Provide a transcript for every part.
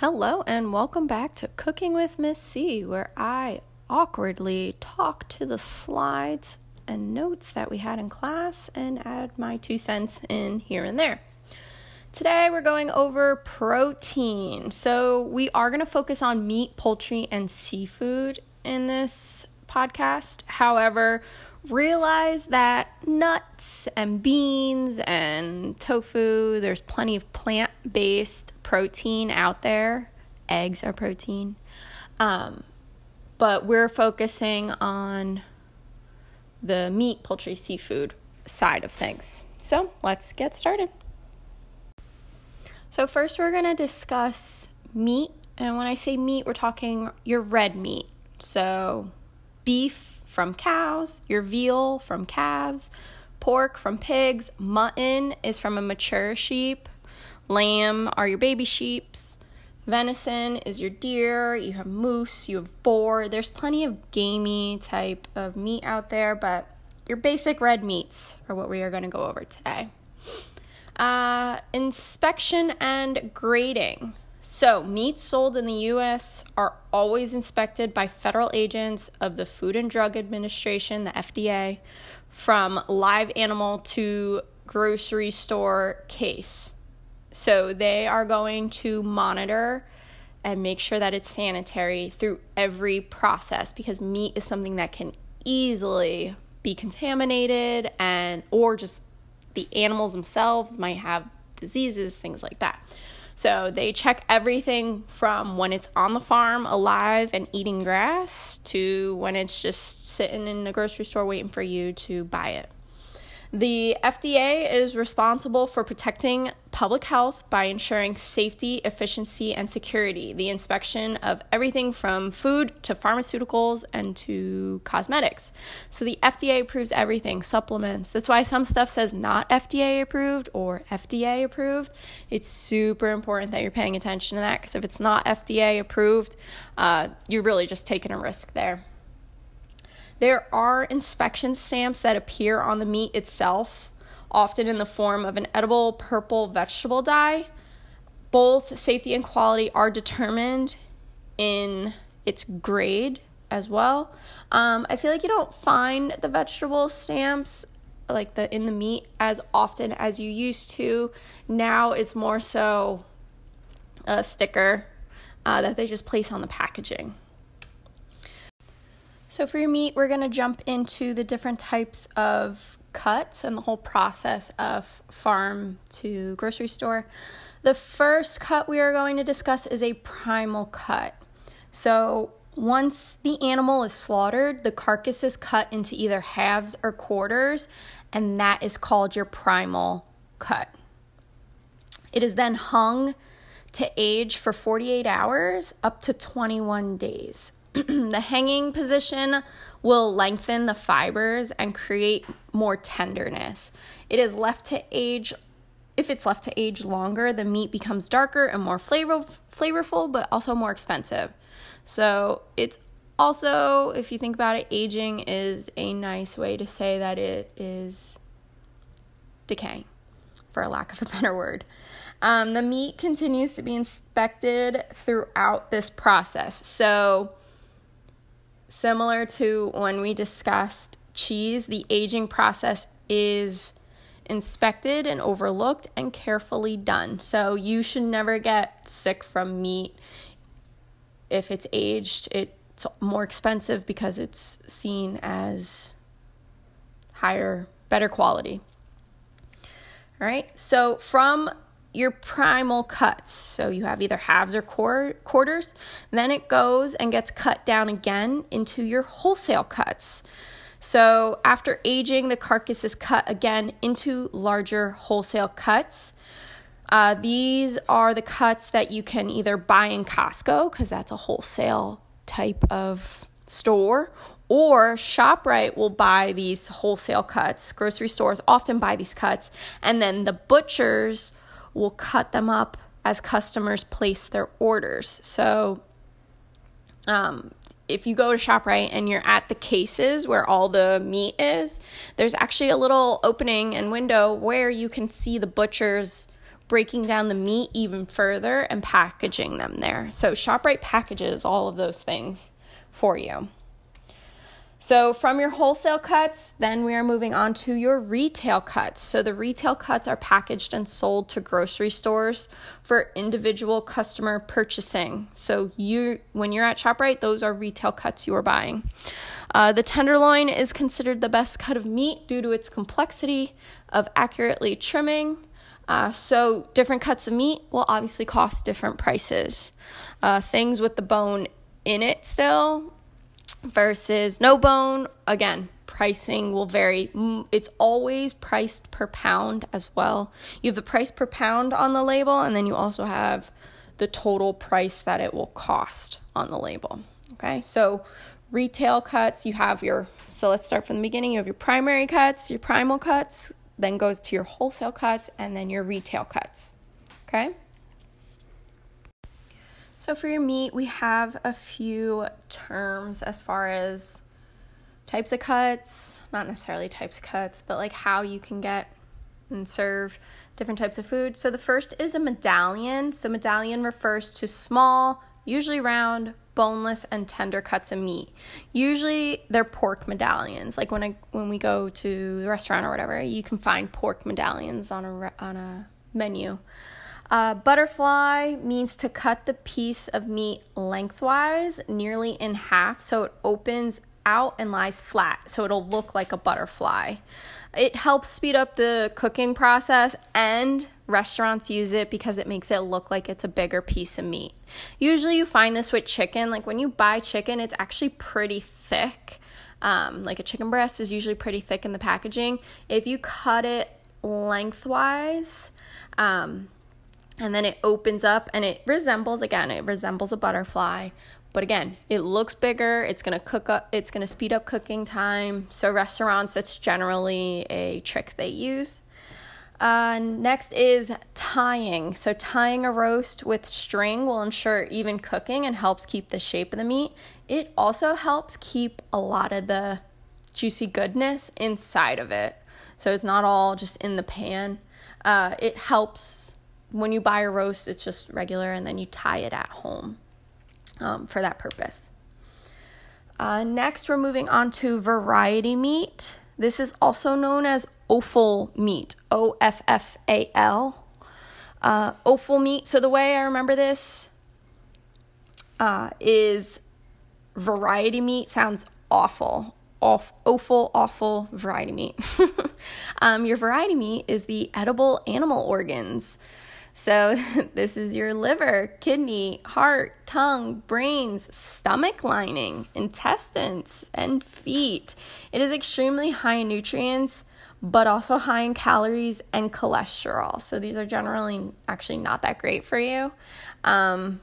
Hello, and welcome back to Cooking with Miss C, where I awkwardly talk to the slides and notes that we had in class and add my two cents in here and there. Today, we're going over protein. So, we are going to focus on meat, poultry, and seafood in this podcast. However, realize that nuts and beans and tofu, there's plenty of plant based protein out there. Eggs are protein. Um, but we're focusing on the meat, poultry, seafood side of things. So let's get started. So, first, we're going to discuss meat. And when I say meat, we're talking your red meat. So, beef, from cows, your veal from calves, pork from pigs, mutton is from a mature sheep, lamb are your baby sheeps, venison is your deer, you have moose, you have boar. There's plenty of gamey type of meat out there, but your basic red meats are what we are going to go over today. Uh, inspection and grading. So, meats sold in the US are always inspected by federal agents of the Food and Drug Administration, the FDA, from live animal to grocery store case. So, they are going to monitor and make sure that it's sanitary through every process because meat is something that can easily be contaminated and or just the animals themselves might have diseases, things like that. So they check everything from when it's on the farm alive and eating grass to when it's just sitting in the grocery store waiting for you to buy it. The FDA is responsible for protecting public health by ensuring safety, efficiency, and security. The inspection of everything from food to pharmaceuticals and to cosmetics. So the FDA approves everything, supplements. That's why some stuff says not FDA approved or FDA approved. It's super important that you're paying attention to that because if it's not FDA approved, uh, you're really just taking a risk there. There are inspection stamps that appear on the meat itself, often in the form of an edible purple vegetable dye. Both safety and quality are determined in its grade as well. Um, I feel like you don't find the vegetable stamps like the in the meat as often as you used to. Now it's more so a sticker uh, that they just place on the packaging. So, for your meat, we're going to jump into the different types of cuts and the whole process of farm to grocery store. The first cut we are going to discuss is a primal cut. So, once the animal is slaughtered, the carcass is cut into either halves or quarters, and that is called your primal cut. It is then hung to age for 48 hours up to 21 days. the hanging position will lengthen the fibers and create more tenderness. It is left to age if it's left to age longer, the meat becomes darker and more flavor, flavorful, but also more expensive. So, it's also, if you think about it, aging is a nice way to say that it is decaying, for a lack of a better word. Um, the meat continues to be inspected throughout this process. So, Similar to when we discussed cheese, the aging process is inspected and overlooked and carefully done. So you should never get sick from meat if it's aged. It's more expensive because it's seen as higher, better quality. All right. So from your primal cuts. So you have either halves or quarters. Then it goes and gets cut down again into your wholesale cuts. So after aging, the carcass is cut again into larger wholesale cuts. Uh, these are the cuts that you can either buy in Costco, because that's a wholesale type of store, or ShopRite will buy these wholesale cuts. Grocery stores often buy these cuts, and then the butchers will cut them up as customers place their orders. So, um, if you go to ShopRite and you're at the cases where all the meat is, there's actually a little opening and window where you can see the butcher's breaking down the meat even further and packaging them there. So ShopRite packages all of those things for you. So, from your wholesale cuts, then we are moving on to your retail cuts. So, the retail cuts are packaged and sold to grocery stores for individual customer purchasing. So, you when you're at ShopRite, those are retail cuts you are buying. Uh, the tenderloin is considered the best cut of meat due to its complexity of accurately trimming. Uh, so, different cuts of meat will obviously cost different prices. Uh, things with the bone in it still versus no bone, again, pricing will vary. It's always priced per pound as well. You have the price per pound on the label, and then you also have the total price that it will cost on the label. Okay, so retail cuts, you have your, so let's start from the beginning. You have your primary cuts, your primal cuts, then goes to your wholesale cuts, and then your retail cuts. Okay. So for your meat, we have a few terms as far as types of cuts, not necessarily types of cuts, but like how you can get and serve different types of food. So the first is a medallion. So medallion refers to small, usually round, boneless and tender cuts of meat. Usually they're pork medallions. Like when I when we go to the restaurant or whatever, you can find pork medallions on a on a menu. Uh, butterfly means to cut the piece of meat lengthwise, nearly in half, so it opens out and lies flat, so it'll look like a butterfly. It helps speed up the cooking process, and restaurants use it because it makes it look like it's a bigger piece of meat. Usually, you find this with chicken. Like when you buy chicken, it's actually pretty thick. Um, like a chicken breast is usually pretty thick in the packaging. If you cut it lengthwise, um, and then it opens up and it resembles again it resembles a butterfly. But again it looks bigger. It's going to cook up it's going to speed up cooking time. So restaurants that's generally a trick they use. Uh, next is tying. So tying a roast with string will ensure even cooking and helps keep the shape of the meat. It also helps keep a lot of the juicy goodness inside of it. So it's not all just in the pan. Uh, it helps when you buy a roast, it's just regular, and then you tie it at home um, for that purpose. Uh, next, we're moving on to variety meat. This is also known as offal meat, O F F A L. Uh, offal meat. So, the way I remember this uh, is variety meat sounds awful. Off, offal, awful variety meat. um, your variety meat is the edible animal organs. So, this is your liver, kidney, heart, tongue, brains, stomach lining, intestines, and feet. It is extremely high in nutrients, but also high in calories and cholesterol. So, these are generally actually not that great for you. Um,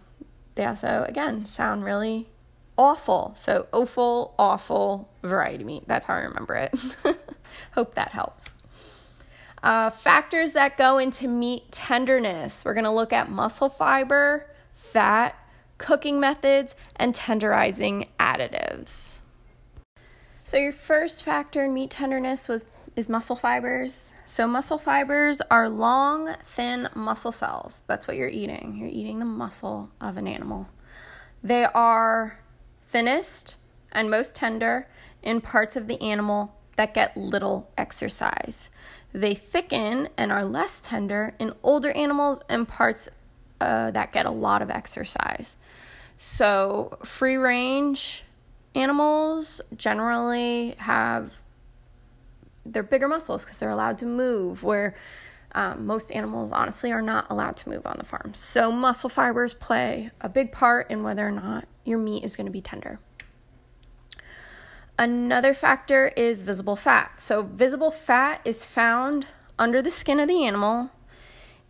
they also, again, sound really awful. So, offal, awful, variety meat. That's how I remember it. Hope that helps. Uh, factors that go into meat tenderness. We're going to look at muscle fiber, fat, cooking methods, and tenderizing additives. So your first factor in meat tenderness was is muscle fibers. So muscle fibers are long, thin muscle cells. That's what you're eating. You're eating the muscle of an animal. They are thinnest and most tender in parts of the animal that get little exercise. They thicken and are less tender in older animals and parts uh, that get a lot of exercise. So, free range animals generally have they're bigger muscles because they're allowed to move, where um, most animals honestly are not allowed to move on the farm. So, muscle fibers play a big part in whether or not your meat is going to be tender. Another factor is visible fat. So, visible fat is found under the skin of the animal,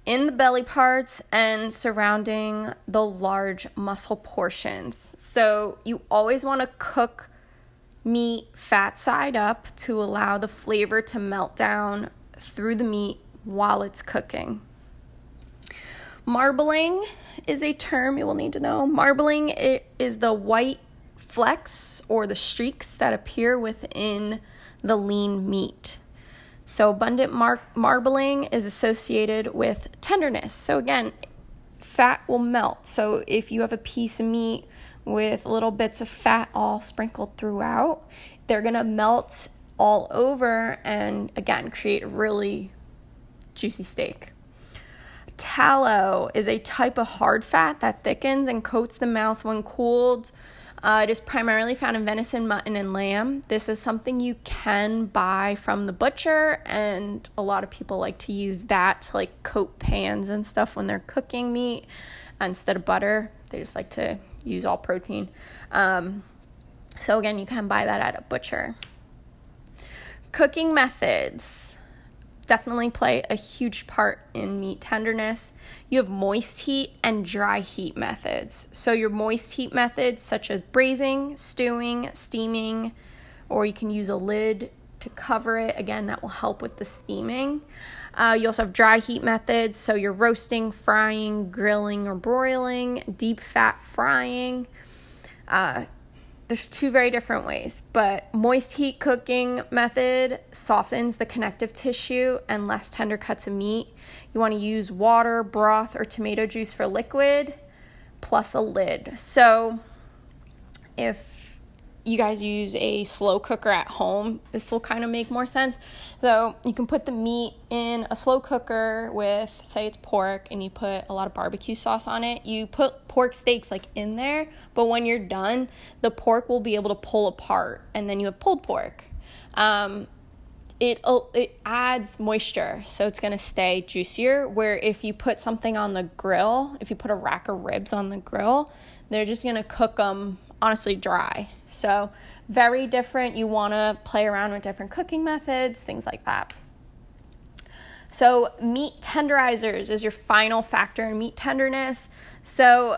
in the belly parts, and surrounding the large muscle portions. So, you always want to cook meat fat side up to allow the flavor to melt down through the meat while it's cooking. Marbling is a term you will need to know. Marbling is the white flecks or the streaks that appear within the lean meat. So, abundant mar- marbling is associated with tenderness. So, again, fat will melt. So, if you have a piece of meat with little bits of fat all sprinkled throughout, they're gonna melt all over and again create a really juicy steak. Tallow is a type of hard fat that thickens and coats the mouth when cooled. Uh, it is primarily found in venison, mutton, and lamb. This is something you can buy from the butcher, and a lot of people like to use that to like coat pans and stuff when they're cooking meat instead of butter. They just like to use all protein. Um, so, again, you can buy that at a butcher. Cooking methods definitely play a huge part in meat tenderness. You have moist heat and dry heat methods. So, your moist heat methods, such as braising, stewing, steaming, or you can use a lid to cover it. Again, that will help with the steaming. Uh, you also have dry heat methods. So, you're roasting, frying, grilling, or broiling, deep fat frying. Uh, there's two very different ways, but moist heat cooking method softens the connective tissue and less tender cuts of meat. You want to use water, broth, or tomato juice for liquid plus a lid. So if you guys use a slow cooker at home, this will kind of make more sense. So you can put the meat in a slow cooker with, say it's pork, and you put a lot of barbecue sauce on it. You put pork steaks like in there, but when you're done, the pork will be able to pull apart, and then you have pulled pork. Um, it it adds moisture, so it's gonna stay juicier. Where if you put something on the grill, if you put a rack of ribs on the grill, they're just gonna cook them honestly dry. So, very different. You want to play around with different cooking methods, things like that. So, meat tenderizers is your final factor in meat tenderness. So,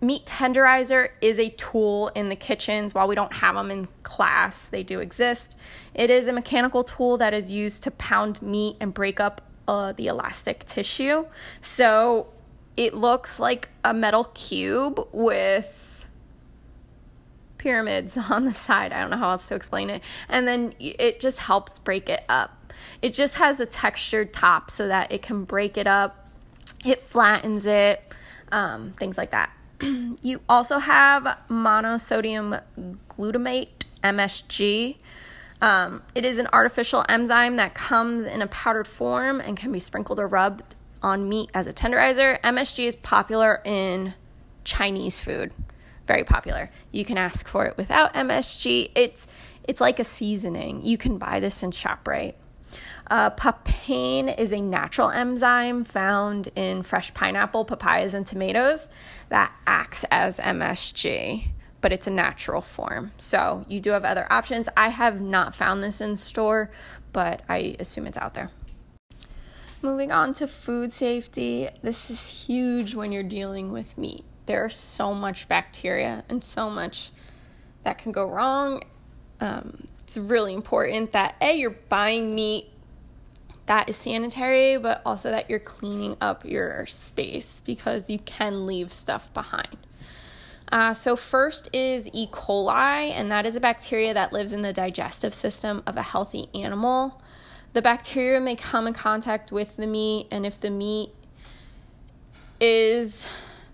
meat tenderizer is a tool in the kitchens. While we don't have them in class, they do exist. It is a mechanical tool that is used to pound meat and break up uh, the elastic tissue. So, it looks like a metal cube with pyramids on the side. I don't know how else to explain it. And then it just helps break it up. It just has a textured top so that it can break it up, it flattens it, um, things like that. you also have monosodium glutamate, MSG. Um, it is an artificial enzyme that comes in a powdered form and can be sprinkled or rubbed on meat as a tenderizer. MSG is popular in Chinese food very popular. You can ask for it without MSG. It's it's like a seasoning. You can buy this in ShopRite. Uh, papain is a natural enzyme found in fresh pineapple, papayas, and tomatoes that acts as MSG, but it's a natural form. So you do have other options. I have not found this in store, but I assume it's out there. Moving on to food safety, this is huge when you're dealing with meat there's so much bacteria and so much that can go wrong. Um, it's really important that A, you're buying meat that is sanitary, but also that you're cleaning up your space because you can leave stuff behind. Uh, so, first is E. coli, and that is a bacteria that lives in the digestive system of a healthy animal. The bacteria may come in contact with the meat, and if the meat is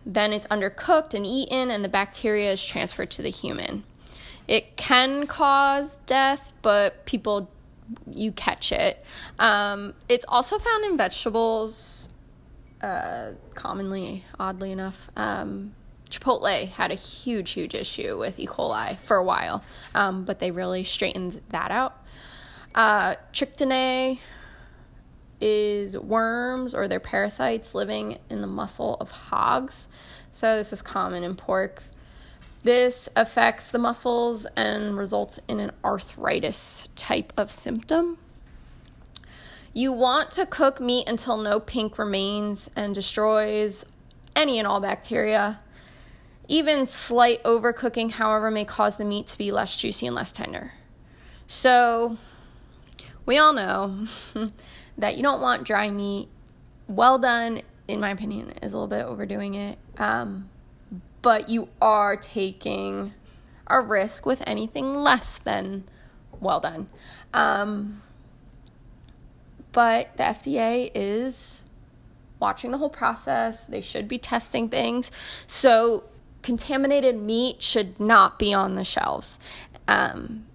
then it's undercooked and eaten, and the bacteria is transferred to the human. It can cause death, but people, you catch it. Um, it's also found in vegetables, uh, commonly, oddly enough. Um, Chipotle had a huge, huge issue with E. coli for a while, um, but they really straightened that out. Uh, Trichinae is worms or their parasites living in the muscle of hogs. So, this is common in pork. This affects the muscles and results in an arthritis type of symptom. You want to cook meat until no pink remains and destroys any and all bacteria. Even slight overcooking, however, may cause the meat to be less juicy and less tender. So, we all know that you don't want dry meat. Well done, in my opinion, is a little bit overdoing it. Um, but you are taking a risk with anything less than well done. Um, but the FDA is watching the whole process. They should be testing things. So, contaminated meat should not be on the shelves. Um,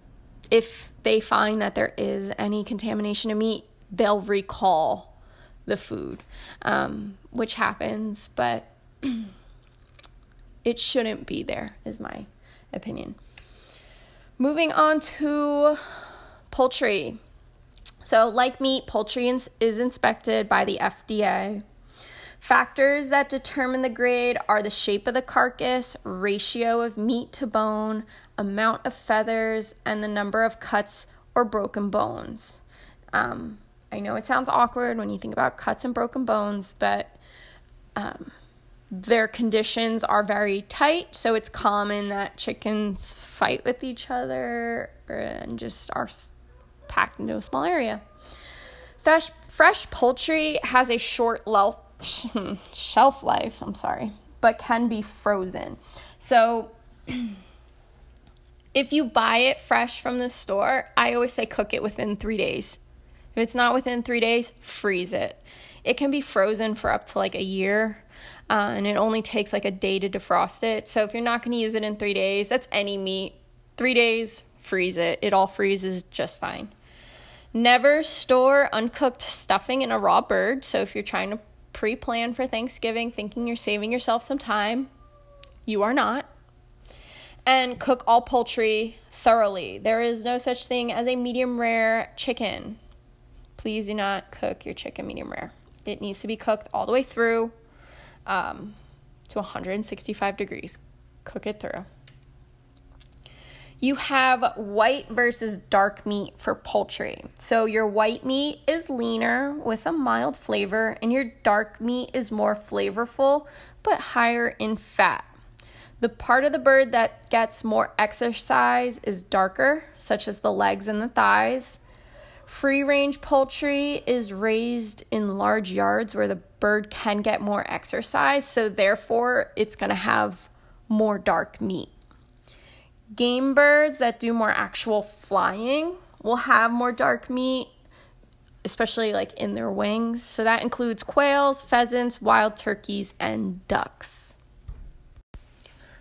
if they find that there is any contamination of meat, they'll recall the food, um, which happens, but it shouldn't be there, is my opinion. Moving on to poultry. So, like meat, poultry is inspected by the FDA. Factors that determine the grade are the shape of the carcass, ratio of meat to bone, amount of feathers, and the number of cuts or broken bones. Um, I know it sounds awkward when you think about cuts and broken bones, but um, their conditions are very tight, so it's common that chickens fight with each other and just are packed into a small area. Fresh, fresh poultry has a short shelf life, I'm sorry, but can be frozen. So if you buy it fresh from the store, I always say cook it within three days. If it's not within three days, freeze it. It can be frozen for up to like a year. Uh, and it only takes like a day to defrost it. So if you're not going to use it in three days, that's any meat. Three days, freeze it. It all freezes just fine. Never store uncooked stuffing in a raw bird. So if you're trying to pre plan for Thanksgiving, thinking you're saving yourself some time, you are not. And cook all poultry thoroughly. There is no such thing as a medium rare chicken. Please do not cook your chicken medium rare. It needs to be cooked all the way through um, to 165 degrees. Cook it through. You have white versus dark meat for poultry. So, your white meat is leaner with a mild flavor, and your dark meat is more flavorful but higher in fat. The part of the bird that gets more exercise is darker, such as the legs and the thighs. Free range poultry is raised in large yards where the bird can get more exercise, so therefore it's going to have more dark meat. Game birds that do more actual flying will have more dark meat, especially like in their wings. So that includes quails, pheasants, wild turkeys, and ducks.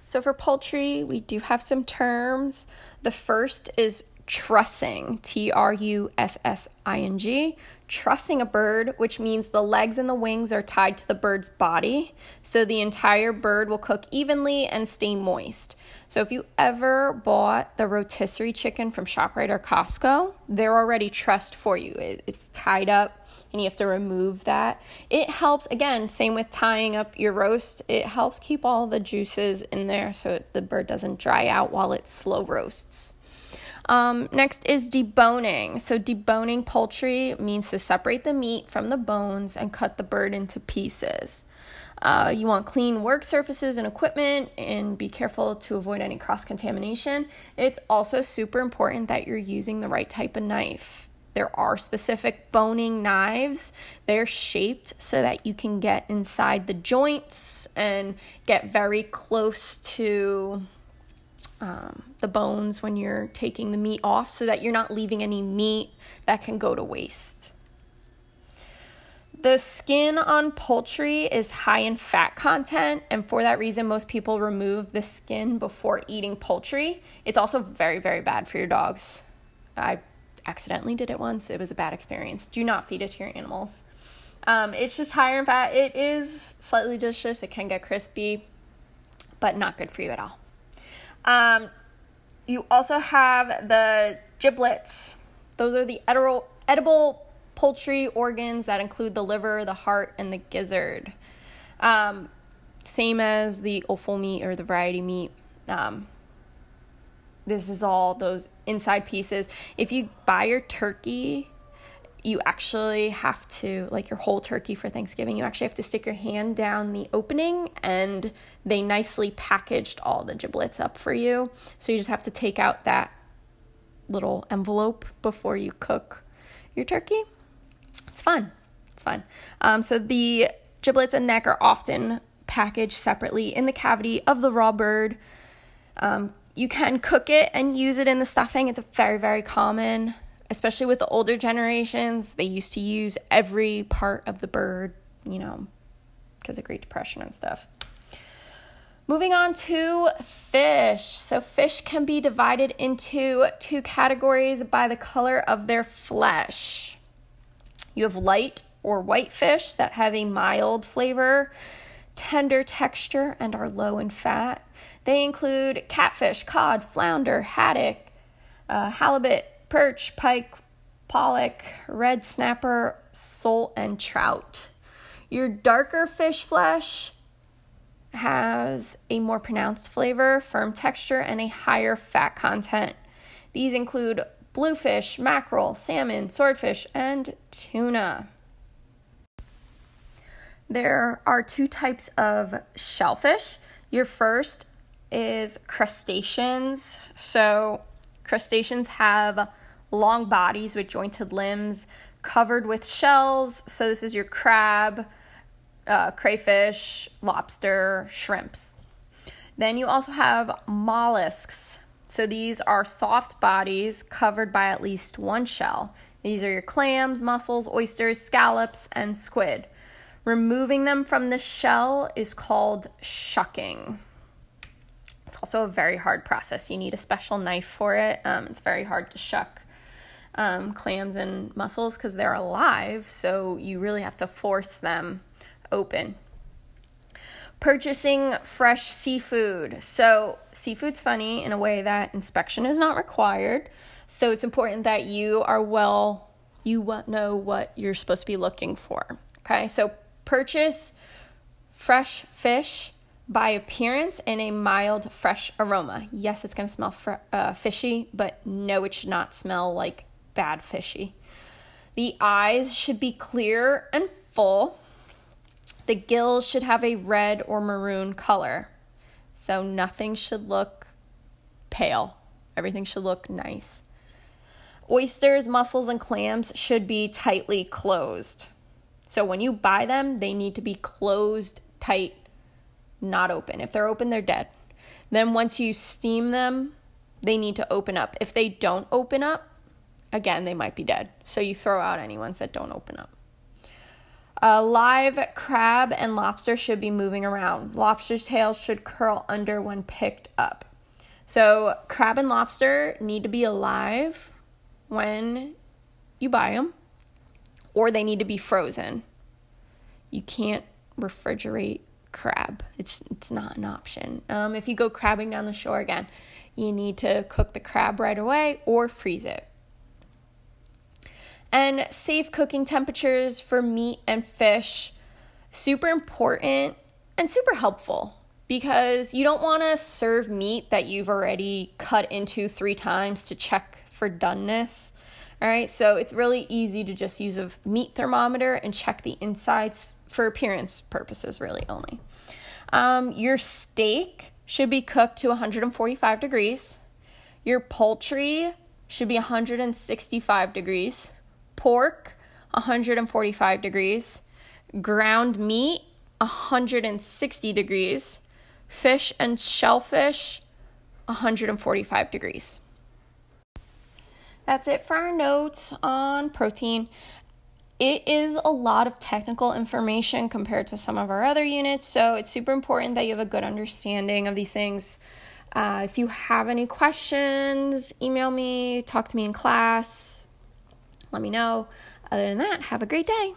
So for poultry, we do have some terms. The first is trussing, T R U S S I N G, trussing a bird, which means the legs and the wings are tied to the bird's body, so the entire bird will cook evenly and stay moist. So if you ever bought the rotisserie chicken from ShopRite or Costco, they're already trussed for you. It's tied up and you have to remove that. It helps, again, same with tying up your roast, it helps keep all the juices in there so the bird doesn't dry out while it slow roasts. Um, next is deboning. So, deboning poultry means to separate the meat from the bones and cut the bird into pieces. Uh, you want clean work surfaces and equipment and be careful to avoid any cross contamination. It's also super important that you're using the right type of knife. There are specific boning knives. They're shaped so that you can get inside the joints and get very close to um, the bones when you're taking the meat off so that you're not leaving any meat that can go to waste. The skin on poultry is high in fat content, and for that reason, most people remove the skin before eating poultry. It's also very, very bad for your dogs. I accidentally did it once, it was a bad experience. Do not feed it to your animals. Um, it's just higher in fat. It is slightly delicious, it can get crispy, but not good for you at all. Um, you also have the giblets. Those are the edible, edible poultry organs that include the liver, the heart, and the gizzard. Um, same as the offal meat or the variety meat. Um, this is all those inside pieces. If you buy your turkey you actually have to, like your whole turkey for Thanksgiving, you actually have to stick your hand down the opening and they nicely packaged all the giblets up for you. So you just have to take out that little envelope before you cook your turkey. It's fun. It's fun. Um, so the giblets and neck are often packaged separately in the cavity of the raw bird. Um, you can cook it and use it in the stuffing. It's a very, very common especially with the older generations, they used to use every part of the bird, you know, because of Great Depression and stuff. Moving on to fish. So, fish can be divided into two categories by the color of their flesh. You have light or white fish that have a mild flavor, tender texture, and are low in fat. They include catfish, cod, flounder, haddock, uh, halibut, perch, pike, pollock, red snapper, sole, and trout. Your darker fish flesh has a more pronounced flavor, firm texture, and a higher fat content. These include bluefish, mackerel, salmon, swordfish, and tuna. There are two types of shellfish. Your first is crustaceans. So, crustaceans have long bodies with jointed limbs covered with shells. So, this is your crab, uh, crayfish, lobster, shrimps. Then you also have mollusks. So these are soft bodies covered by at least one shell. These are your clams, mussels, oysters, scallops, and squid. Removing them from the shell is called shucking. It's also a very hard process. You need a special knife for it. Um, it's very hard to shuck um, clams and mussels because they're alive, so you really have to force them open. Purchasing fresh seafood. So, seafood's funny in a way that inspection is not required. So, it's important that you are well, you know what you're supposed to be looking for. Okay, so purchase fresh fish by appearance and a mild, fresh aroma. Yes, it's going to smell fr- uh, fishy, but no, it should not smell like bad fishy. The eyes should be clear and full. The gills should have a red or maroon color. So nothing should look pale. Everything should look nice. Oysters, mussels, and clams should be tightly closed. So when you buy them, they need to be closed tight, not open. If they're open, they're dead. Then once you steam them, they need to open up. If they don't open up, again, they might be dead. So you throw out any ones that don't open up. Uh, live crab and lobster should be moving around. Lobster's tails should curl under when picked up. So, crab and lobster need to be alive when you buy them, or they need to be frozen. You can't refrigerate crab, it's, it's not an option. Um, if you go crabbing down the shore again, you need to cook the crab right away or freeze it and safe cooking temperatures for meat and fish super important and super helpful because you don't want to serve meat that you've already cut into 3 times to check for doneness. All right? So it's really easy to just use a meat thermometer and check the insides for appearance purposes really only. Um, your steak should be cooked to 145 degrees. Your poultry should be 165 degrees pork 145 degrees, ground meat 160 degrees, fish and shellfish 145 degrees. That's it for our notes on protein. It is a lot of technical information compared to some of our other units, so it's super important that you have a good understanding of these things. Uh, if you have any questions, email me, talk to me in class, let me know. Other than that, have a great day.